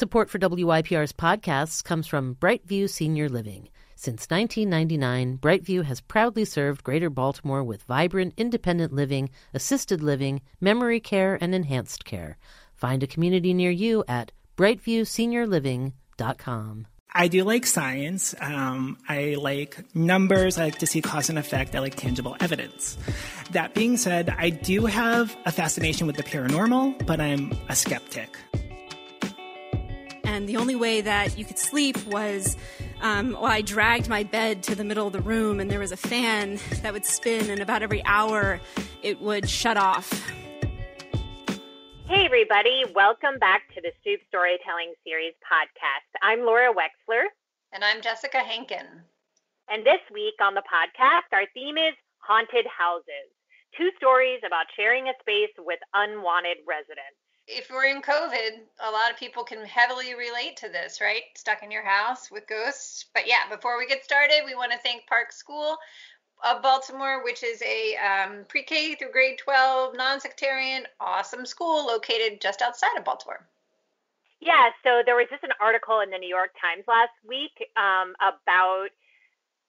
Support for WYPR's podcasts comes from Brightview Senior Living. Since 1999, Brightview has proudly served Greater Baltimore with vibrant independent living, assisted living, memory care, and enhanced care. Find a community near you at brightviewseniorliving.com. I do like science. Um, I like numbers. I like to see cause and effect. I like tangible evidence. That being said, I do have a fascination with the paranormal, but I'm a skeptic. And the only way that you could sleep was um, well, I dragged my bed to the middle of the room, and there was a fan that would spin, and about every hour it would shut off. Hey, everybody. Welcome back to the Stoop Storytelling Series podcast. I'm Laura Wexler. And I'm Jessica Henkin. And this week on the podcast, our theme is haunted houses two stories about sharing a space with unwanted residents. If we're in COVID, a lot of people can heavily relate to this, right? Stuck in your house with ghosts. But yeah, before we get started, we want to thank Park School of Baltimore, which is a um, pre K through grade 12 non sectarian, awesome school located just outside of Baltimore. Yeah, so there was just an article in the New York Times last week um, about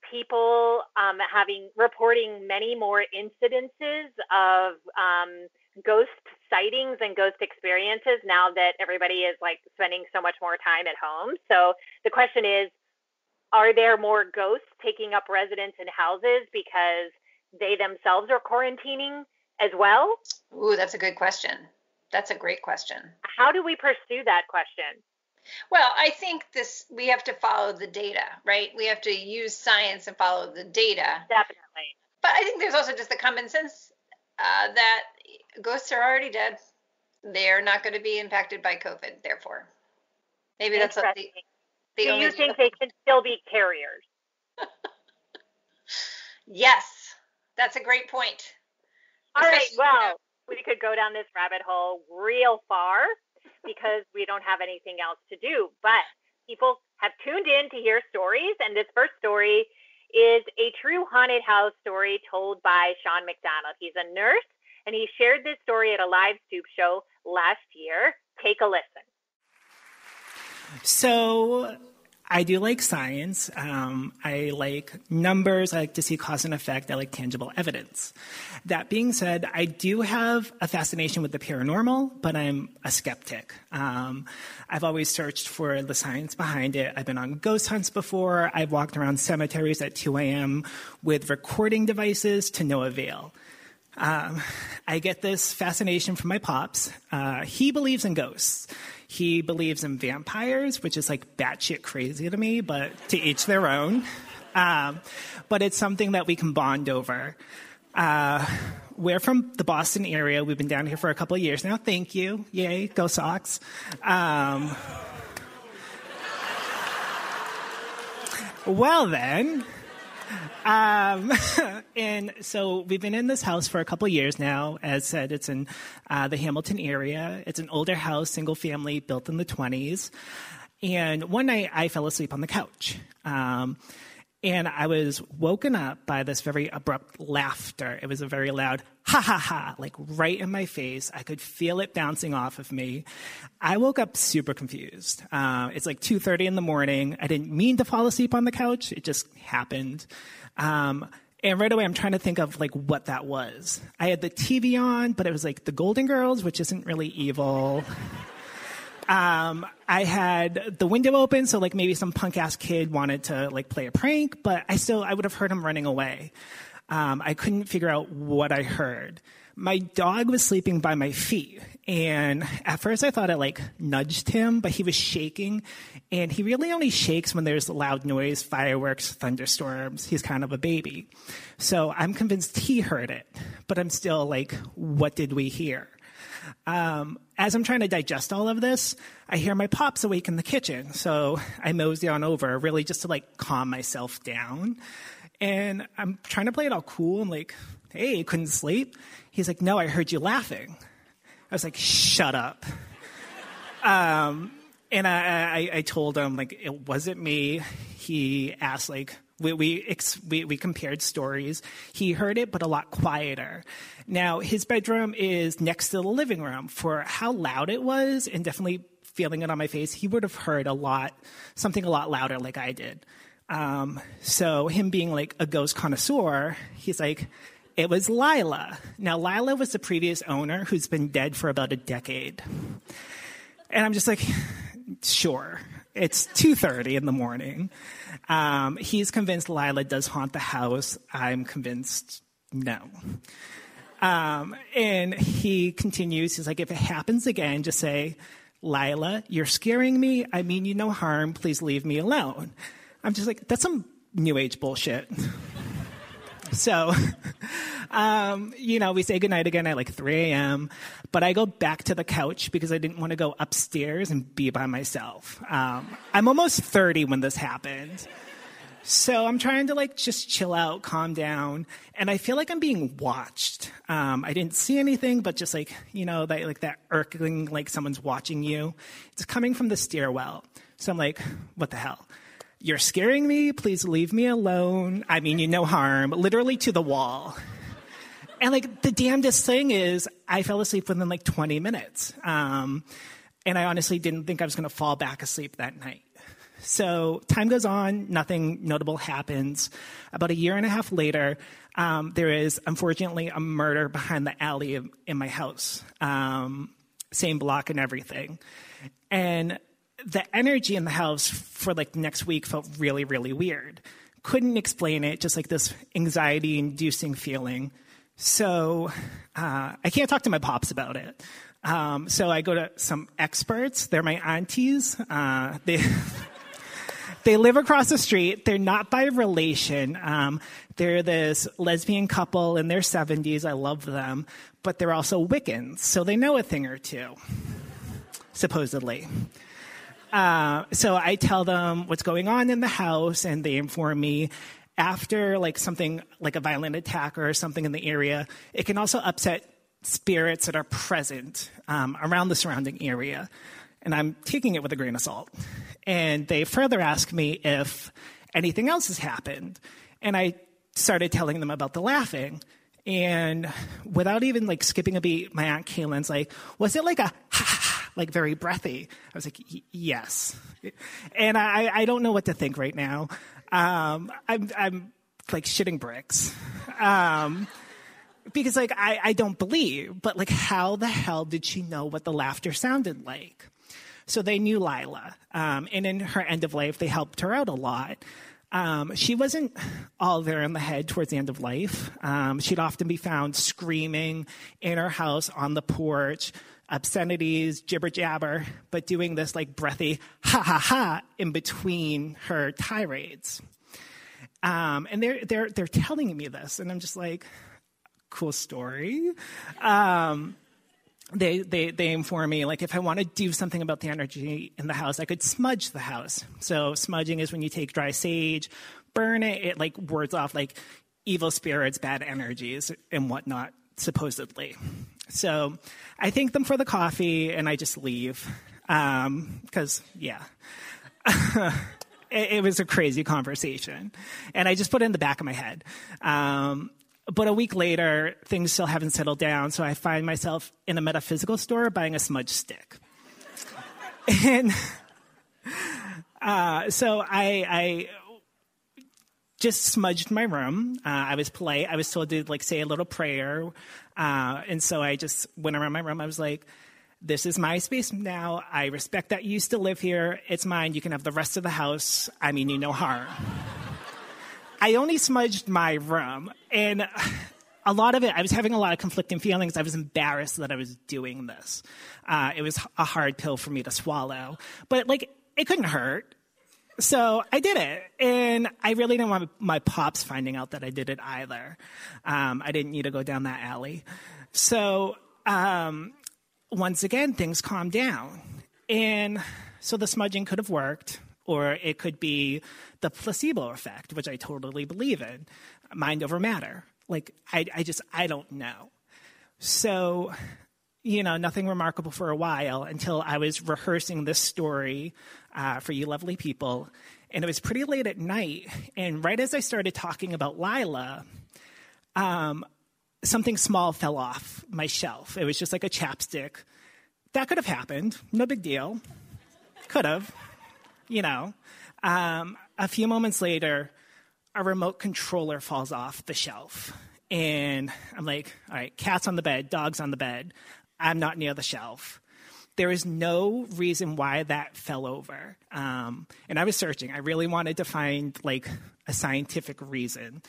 people um, having reporting many more incidences of um, ghost sightings and ghost experiences now that everybody is like spending so much more time at home. So the question is are there more ghosts taking up residence in houses because they themselves are quarantining as well? Ooh, that's a good question. That's a great question. How do we pursue that question? Well, I think this we have to follow the data, right? We have to use science and follow the data. Definitely. But I think there's also just the common sense uh, that ghosts are already dead. They're not going to be impacted by COVID, therefore. Maybe that's the, the Do you think they can still be carriers? yes, that's a great point. All right, well, we could go down this rabbit hole real far because we don't have anything else to do. But people have tuned in to hear stories, and this first story is a true haunted house story told by Sean McDonald. He's a nurse, and he shared this story at a live Stoop show last year. Take a listen. So I do like science. Um, I like numbers. I like to see cause and effect. I like tangible evidence. That being said, I do have a fascination with the paranormal, but I'm a skeptic. Um, I've always searched for the science behind it. I've been on ghost hunts before. I've walked around cemeteries at 2 a.m. with recording devices to no avail. Um, I get this fascination from my pops. Uh, he believes in ghosts. He believes in vampires, which is like batshit crazy to me, but to each their own. Um, but it's something that we can bond over. Uh, we're from the Boston area. We've been down here for a couple of years now. Thank you. Yay, go Sox. Um, well, then. Um, and so we've been in this house for a couple years now. As said, it's in uh, the Hamilton area. It's an older house, single family, built in the 20s. And one night I fell asleep on the couch. Um, and I was woken up by this very abrupt laughter. It was a very loud ha ha ha, like right in my face. I could feel it bouncing off of me. I woke up super confused. Uh, it's like 2.30 in the morning. I didn't mean to fall asleep on the couch. It just happened. Um, and right away, I'm trying to think of like what that was. I had the TV on, but it was like the Golden Girls, which isn't really evil. Um, I had the window open, so like maybe some punk ass kid wanted to like play a prank, but I still I would have heard him running away. Um, I couldn't figure out what I heard. My dog was sleeping by my feet, and at first I thought I like nudged him, but he was shaking, and he really only shakes when there's loud noise, fireworks, thunderstorms. He's kind of a baby, so I'm convinced he heard it, but I'm still like, what did we hear? Um, as I'm trying to digest all of this, I hear my pops awake in the kitchen. So I mosey on over, really just to like calm myself down. And I'm trying to play it all cool and like, hey, couldn't sleep. He's like, no, I heard you laughing. I was like, shut up. um, and I, I, I told him like it wasn't me. He asked like, we, we, we, we compared stories. He heard it, but a lot quieter. Now, his bedroom is next to the living room. For how loud it was, and definitely feeling it on my face, he would have heard a lot, something a lot louder like I did. Um, so him being like a ghost connoisseur, he's like, it was Lila. Now, Lila was the previous owner who's been dead for about a decade. And I'm just like, sure. It's 2.30 in the morning. Um, he's convinced Lila does haunt the house. I'm convinced no. Um, and he continues, he's like, if it happens again, just say, Lila, you're scaring me. I mean you no harm. Please leave me alone. I'm just like, that's some new age bullshit. so, um, you know, we say goodnight again at like 3 a.m., but I go back to the couch because I didn't want to go upstairs and be by myself. Um, I'm almost 30 when this happened. So I'm trying to like just chill out, calm down, and I feel like I'm being watched. Um, I didn't see anything, but just like you know, that like that irking, like someone's watching you. It's coming from the stairwell. So I'm like, what the hell? You're scaring me. Please leave me alone. I mean you no harm. Literally to the wall. And like the damnedest thing is, I fell asleep within like 20 minutes. Um, and I honestly didn't think I was going to fall back asleep that night. So time goes on, nothing notable happens. About a year and a half later, um, there is unfortunately a murder behind the alley in my house, um, same block and everything. And the energy in the house for like next week felt really, really weird. Couldn't explain it, just like this anxiety inducing feeling. So uh, I can't talk to my pops about it. Um, so I go to some experts. They're my aunties. Uh, they they live across the street. They're not by relation. Um, they're this lesbian couple in their 70s. I love them. But they're also Wiccans, so they know a thing or two, supposedly. Uh, so I tell them what's going on in the house, and they inform me after like something like a violent attack or something in the area, it can also upset spirits that are present um, around the surrounding area and I'm taking it with a grain of salt. And they further ask me if anything else has happened. And I started telling them about the laughing. And without even like skipping a beat, my aunt Kaylin's like, was it like a like very breathy? I was like, yes. And I, I don't know what to think right now. Um, I'm, I'm like shitting bricks. Um, because like I, I don't believe, but like how the hell did she know what the laughter sounded like? So they knew Lila. Um, and in her end of life, they helped her out a lot. Um, she wasn't all there in the head towards the end of life. Um, she'd often be found screaming in her house on the porch, obscenities, jibber jabber, but doing this like breathy ha ha ha in between her tirades. Um, and they're, they're, they're telling me this, and I'm just like, cool story. Um, they, they, they inform me, like, if I want to do something about the energy in the house, I could smudge the house. So, smudging is when you take dry sage, burn it, it like wards off like evil spirits, bad energies, and whatnot, supposedly. So, I thank them for the coffee and I just leave. Because, um, yeah. it, it, was a crazy conversation. And I just put it in the back of my head. Um, but a week later, things still haven't settled down, so I find myself in a metaphysical store buying a smudge stick. and uh, so I, I, just smudged my room. Uh, I was polite. I was told to like say a little prayer, uh, and so I just went around my room. I was like, "This is my space now. I respect that you still live here. It's mine. You can have the rest of the house. I mean you no harm." I only smudged my room, and a lot of it, I was having a lot of conflicting feelings. I was embarrassed that I was doing this. Uh, it was a hard pill for me to swallow, but like it couldn't hurt. So I did it, and I really didn't want my pops finding out that I did it either. Um, I didn't need to go down that alley. So um, once again, things calmed down, and so the smudging could have worked or it could be the placebo effect, which I totally believe in, mind over matter. Like, I, I just, I don't know. So, you know, nothing remarkable for a while until I was rehearsing this story uh, for you lovely people. And it was pretty late at night. And right as I started talking about Lila, um, something small fell off my shelf. It was just like a chapstick. That could have happened. No big deal. Could have, you know. Um, a few moments later, a remote controller falls off the shelf. And I'm like, all right, cats on the bed, dogs on the bed. I'm not near the shelf. There is no reason why that fell over. Um, and I was searching. I really wanted to find like a scientific reason.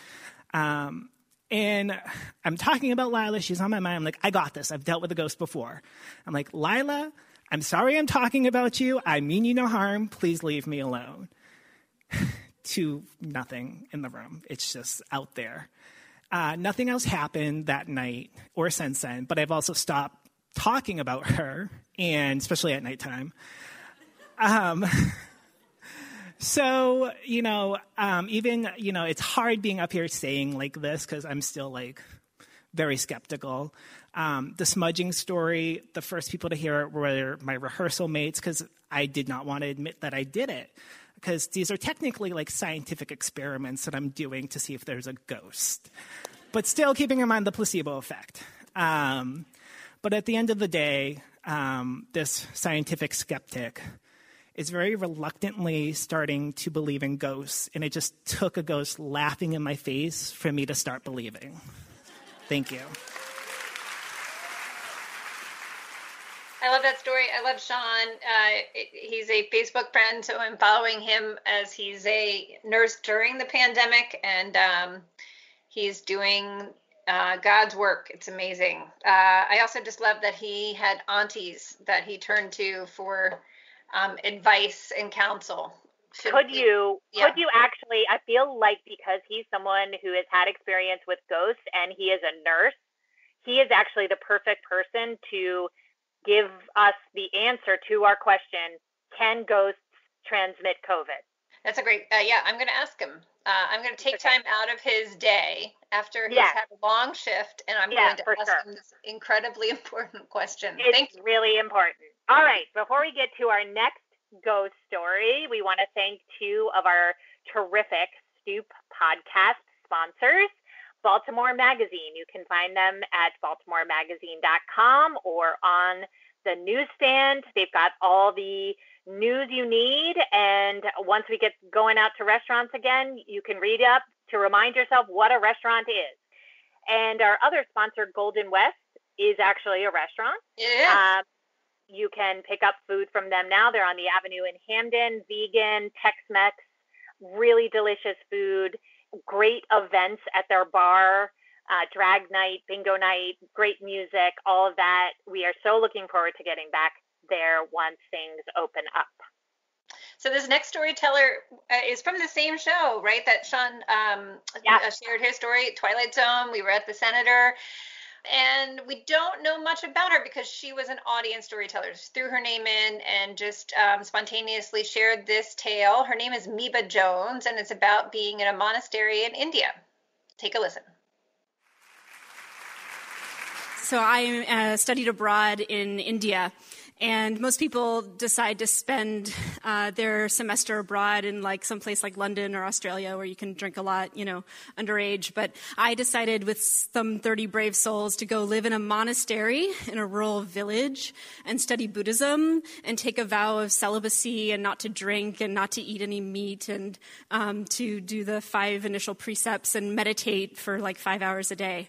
Um, and I'm talking about Lila. She's on my mind. I'm like, I got this. I've dealt with a ghost before. I'm like, Lila, I'm sorry I'm talking about you. I mean you no harm. Please leave me alone. to nothing in the room. It's just out there. Uh, nothing else happened that night or since then, but I've also stopped talking about her, and especially at nighttime. Um, so, you know, um, even, you know, it's hard being up here saying like this because I'm still like very skeptical. Um, the smudging story, the first people to hear it were my rehearsal mates because I did not want to admit that I did it because these are technically like scientific experiments that I'm doing to see if there's a ghost, but still keeping in mind the placebo effect. Um, but at the end of the day, um, this scientific skeptic is very reluctantly starting to believe in ghosts, and it just took a ghost laughing in my face for me to start believing. Thank you. I love that story. I love Sean. Uh, he's a Facebook friend, so I'm following him as he's a nurse during the pandemic, and um, he's doing uh, God's work. It's amazing. Uh, I also just love that he had aunties that he turned to for um, advice and counsel. Should could you yeah. could you actually? I feel like because he's someone who has had experience with ghosts and he is a nurse, he is actually the perfect person to give us the answer to our question can ghosts transmit COVID? That's a great, uh, yeah, I'm going to ask him. Uh, I'm going to take time out of his day after he's yes. had a long shift, and I'm yeah, going to ask sure. him this incredibly important question. It's Thank you. really important. All right, before we get to our next ghost story, we want to thank two of our terrific Stoop podcast sponsors. Baltimore Magazine. You can find them at baltimoremagazine.com or on the newsstand. They've got all the news you need. And once we get going out to restaurants again, you can read up to remind yourself what a restaurant is. And our other sponsor, Golden West, is actually a restaurant. Yeah. Um, you can pick up food from them now. They're on the avenue in Hampden, vegan, Tex Mex, really delicious food great events at their bar, uh, drag night, bingo night, great music, all of that. We are so looking forward to getting back there once things open up. So this next storyteller uh, is from the same show, right? That Sean um, yeah. uh, shared his story, Twilight Zone. We were at the Senator. And we don't know much about her because she was an audience storyteller. Just threw her name in and just um, spontaneously shared this tale. Her name is Meba Jones, and it's about being in a monastery in India. Take a listen. So I uh, studied abroad in India and most people decide to spend uh, their semester abroad in like some place like London or Australia where you can drink a lot, you know, underage. But I decided with some 30 brave souls to go live in a monastery in a rural village and study Buddhism and take a vow of celibacy and not to drink and not to eat any meat and um, to do the five initial precepts and meditate for like five hours a day.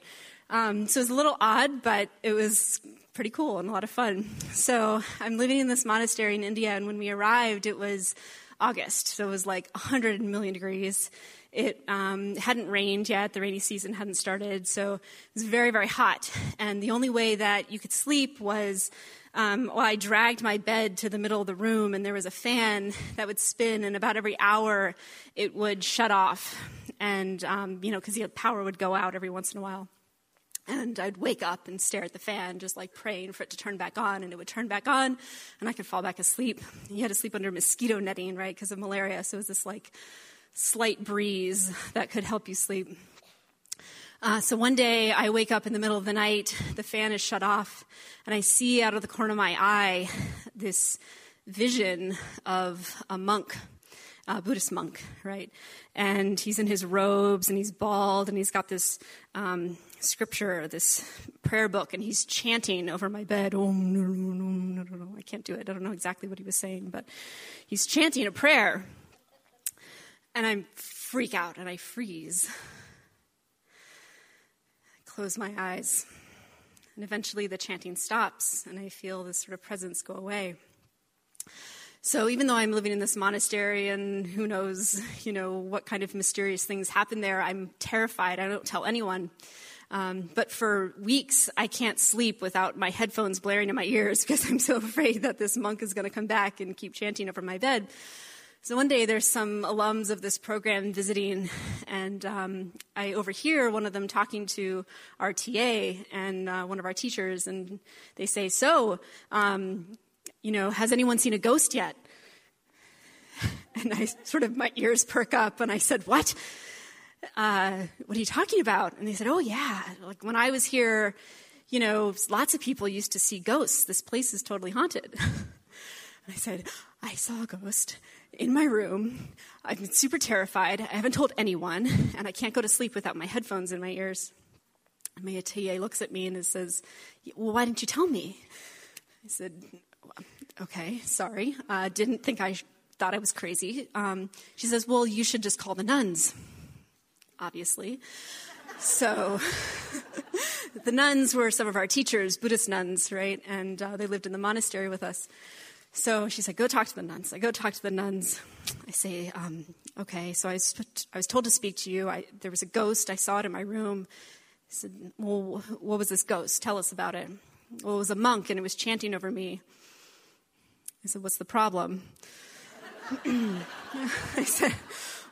Um, so it was a little odd, but it was pretty cool and a lot of fun. So I'm living in this monastery in India, and when we arrived, it was August, so it was like 100 million degrees. It um, hadn't rained yet, the rainy season hadn't started, so it was very, very hot. And the only way that you could sleep was um, well, I dragged my bed to the middle of the room, and there was a fan that would spin, and about every hour it would shut off. And, um, you know, because the power would go out every once in a while. And I'd wake up and stare at the fan, just like praying for it to turn back on, and it would turn back on, and I could fall back asleep. You had to sleep under mosquito netting, right, because of malaria. So it was this like slight breeze that could help you sleep. Uh, so one day I wake up in the middle of the night, the fan is shut off, and I see out of the corner of my eye this vision of a monk uh, Buddhist monk, right? And he's in his robes and he's bald and he's got this um, scripture, this prayer book, and he's chanting over my bed. Oh, no, no, no, no, no. I can't do it. I don't know exactly what he was saying, but he's chanting a prayer. And I freak out and I freeze. I close my eyes. And eventually the chanting stops and I feel this sort of presence go away. So even though I'm living in this monastery and who knows, you know, what kind of mysterious things happen there, I'm terrified. I don't tell anyone. Um, but for weeks, I can't sleep without my headphones blaring in my ears because I'm so afraid that this monk is going to come back and keep chanting over my bed. So one day there's some alums of this program visiting, and um, I overhear one of them talking to our TA and uh, one of our teachers, and they say, "So, um, you know, has anyone seen a ghost yet?" And I sort of my ears perk up, and I said, "What? Uh, what are you talking about?" And they said, "Oh yeah, like when I was here." You know, lots of people used to see ghosts. This place is totally haunted. And I said, I saw a ghost in my room. I've been super terrified. I haven't told anyone, and I can't go to sleep without my headphones in my ears. And my TA looks at me and says, Well, why didn't you tell me? I said, Okay, sorry. Uh, didn't think I sh- thought I was crazy. Um, she says, Well, you should just call the nuns, obviously. So the nuns were some of our teachers, Buddhist nuns, right? And uh, they lived in the monastery with us. So she said, Go talk to the nuns. I go talk to the nuns. I say, um, Okay, so I was, I was told to speak to you. I, there was a ghost. I saw it in my room. I said, Well, what was this ghost? Tell us about it. Well, it was a monk and it was chanting over me. I said, What's the problem? I said,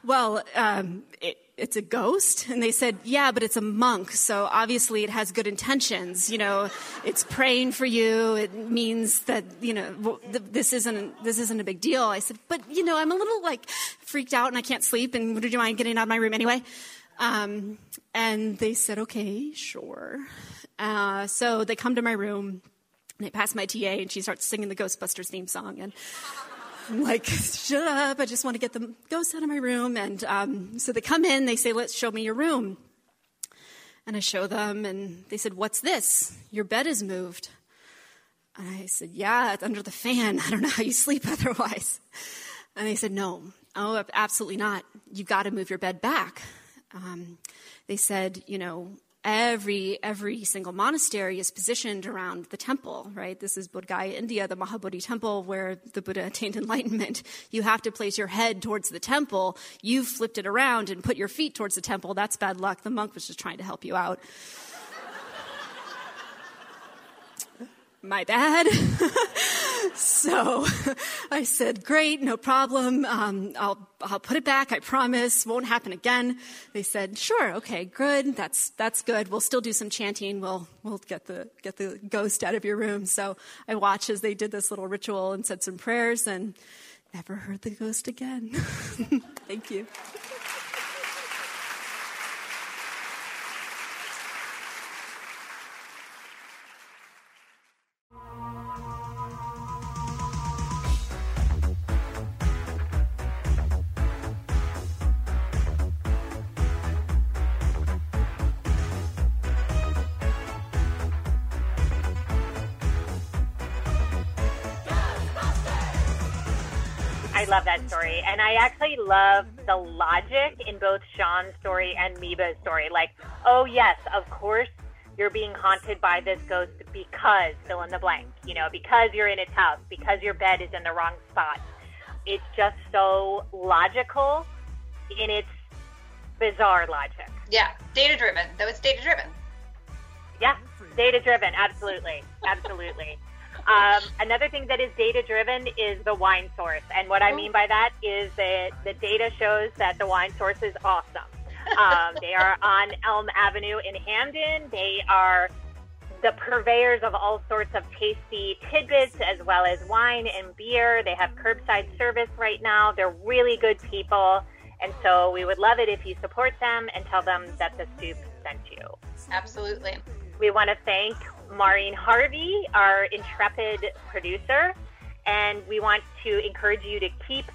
Well, um, it, it's a ghost? And they said, yeah, but it's a monk. So obviously it has good intentions. You know, it's praying for you. It means that, you know, this isn't, this isn't a big deal. I said, but, you know, I'm a little like freaked out and I can't sleep. And would you mind getting out of my room anyway? Um, and they said, okay, sure. Uh, so they come to my room and they pass my TA and she starts singing the Ghostbusters theme song. And I'm like, shut up. I just want to get the ghosts out of my room. And um, so they come in, they say, let's show me your room. And I show them, and they said, what's this? Your bed is moved. And I said, yeah, it's under the fan. I don't know how you sleep otherwise. And they said, no, oh, absolutely not. You've got to move your bed back. Um, they said, you know, every every single monastery is positioned around the temple right? This is Bodh Gaya india the mahabodhi temple where the buddha attained enlightenment. You have to place your head towards the temple. You've flipped it around and put your feet towards the temple. That's bad luck. The monk was just trying to help you out. My bad. so I said, great, no problem. Um, I'll, I'll put it back. I promise. Won't happen again. They said, sure. Okay, good. That's, that's good. We'll still do some chanting. We'll, we'll get the, get the ghost out of your room. So I watched as they did this little ritual and said some prayers and never heard the ghost again. Thank you. Love that story. And I actually love the logic in both Sean's story and Miba's story. Like, oh, yes, of course you're being haunted by this ghost because fill in the blank, you know, because you're in its house, because your bed is in the wrong spot. It's just so logical in its bizarre logic. Yeah, data driven. Though it's data driven. Yeah, data driven. Absolutely. Absolutely. Um, another thing that is data driven is the wine source. And what I mean by that is that the data shows that the wine source is awesome. Um, they are on Elm Avenue in Hampden. They are the purveyors of all sorts of tasty tidbits as well as wine and beer. They have curbside service right now. They're really good people. And so we would love it if you support them and tell them that the Stoop sent you. Absolutely. We want to thank Maureen Harvey, our intrepid producer, and we want to encourage you to keep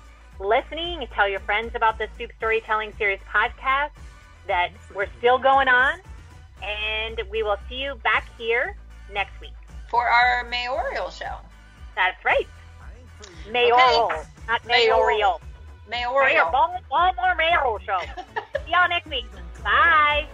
listening. Tell your friends about the Stoop Storytelling Series podcast that we're still going on. And we will see you back here next week. For our mayoral show. That's right. Mayoral, okay. not mayoral. Mayoral. Mayor, one, one more mayoral show. see y'all next week. Bye.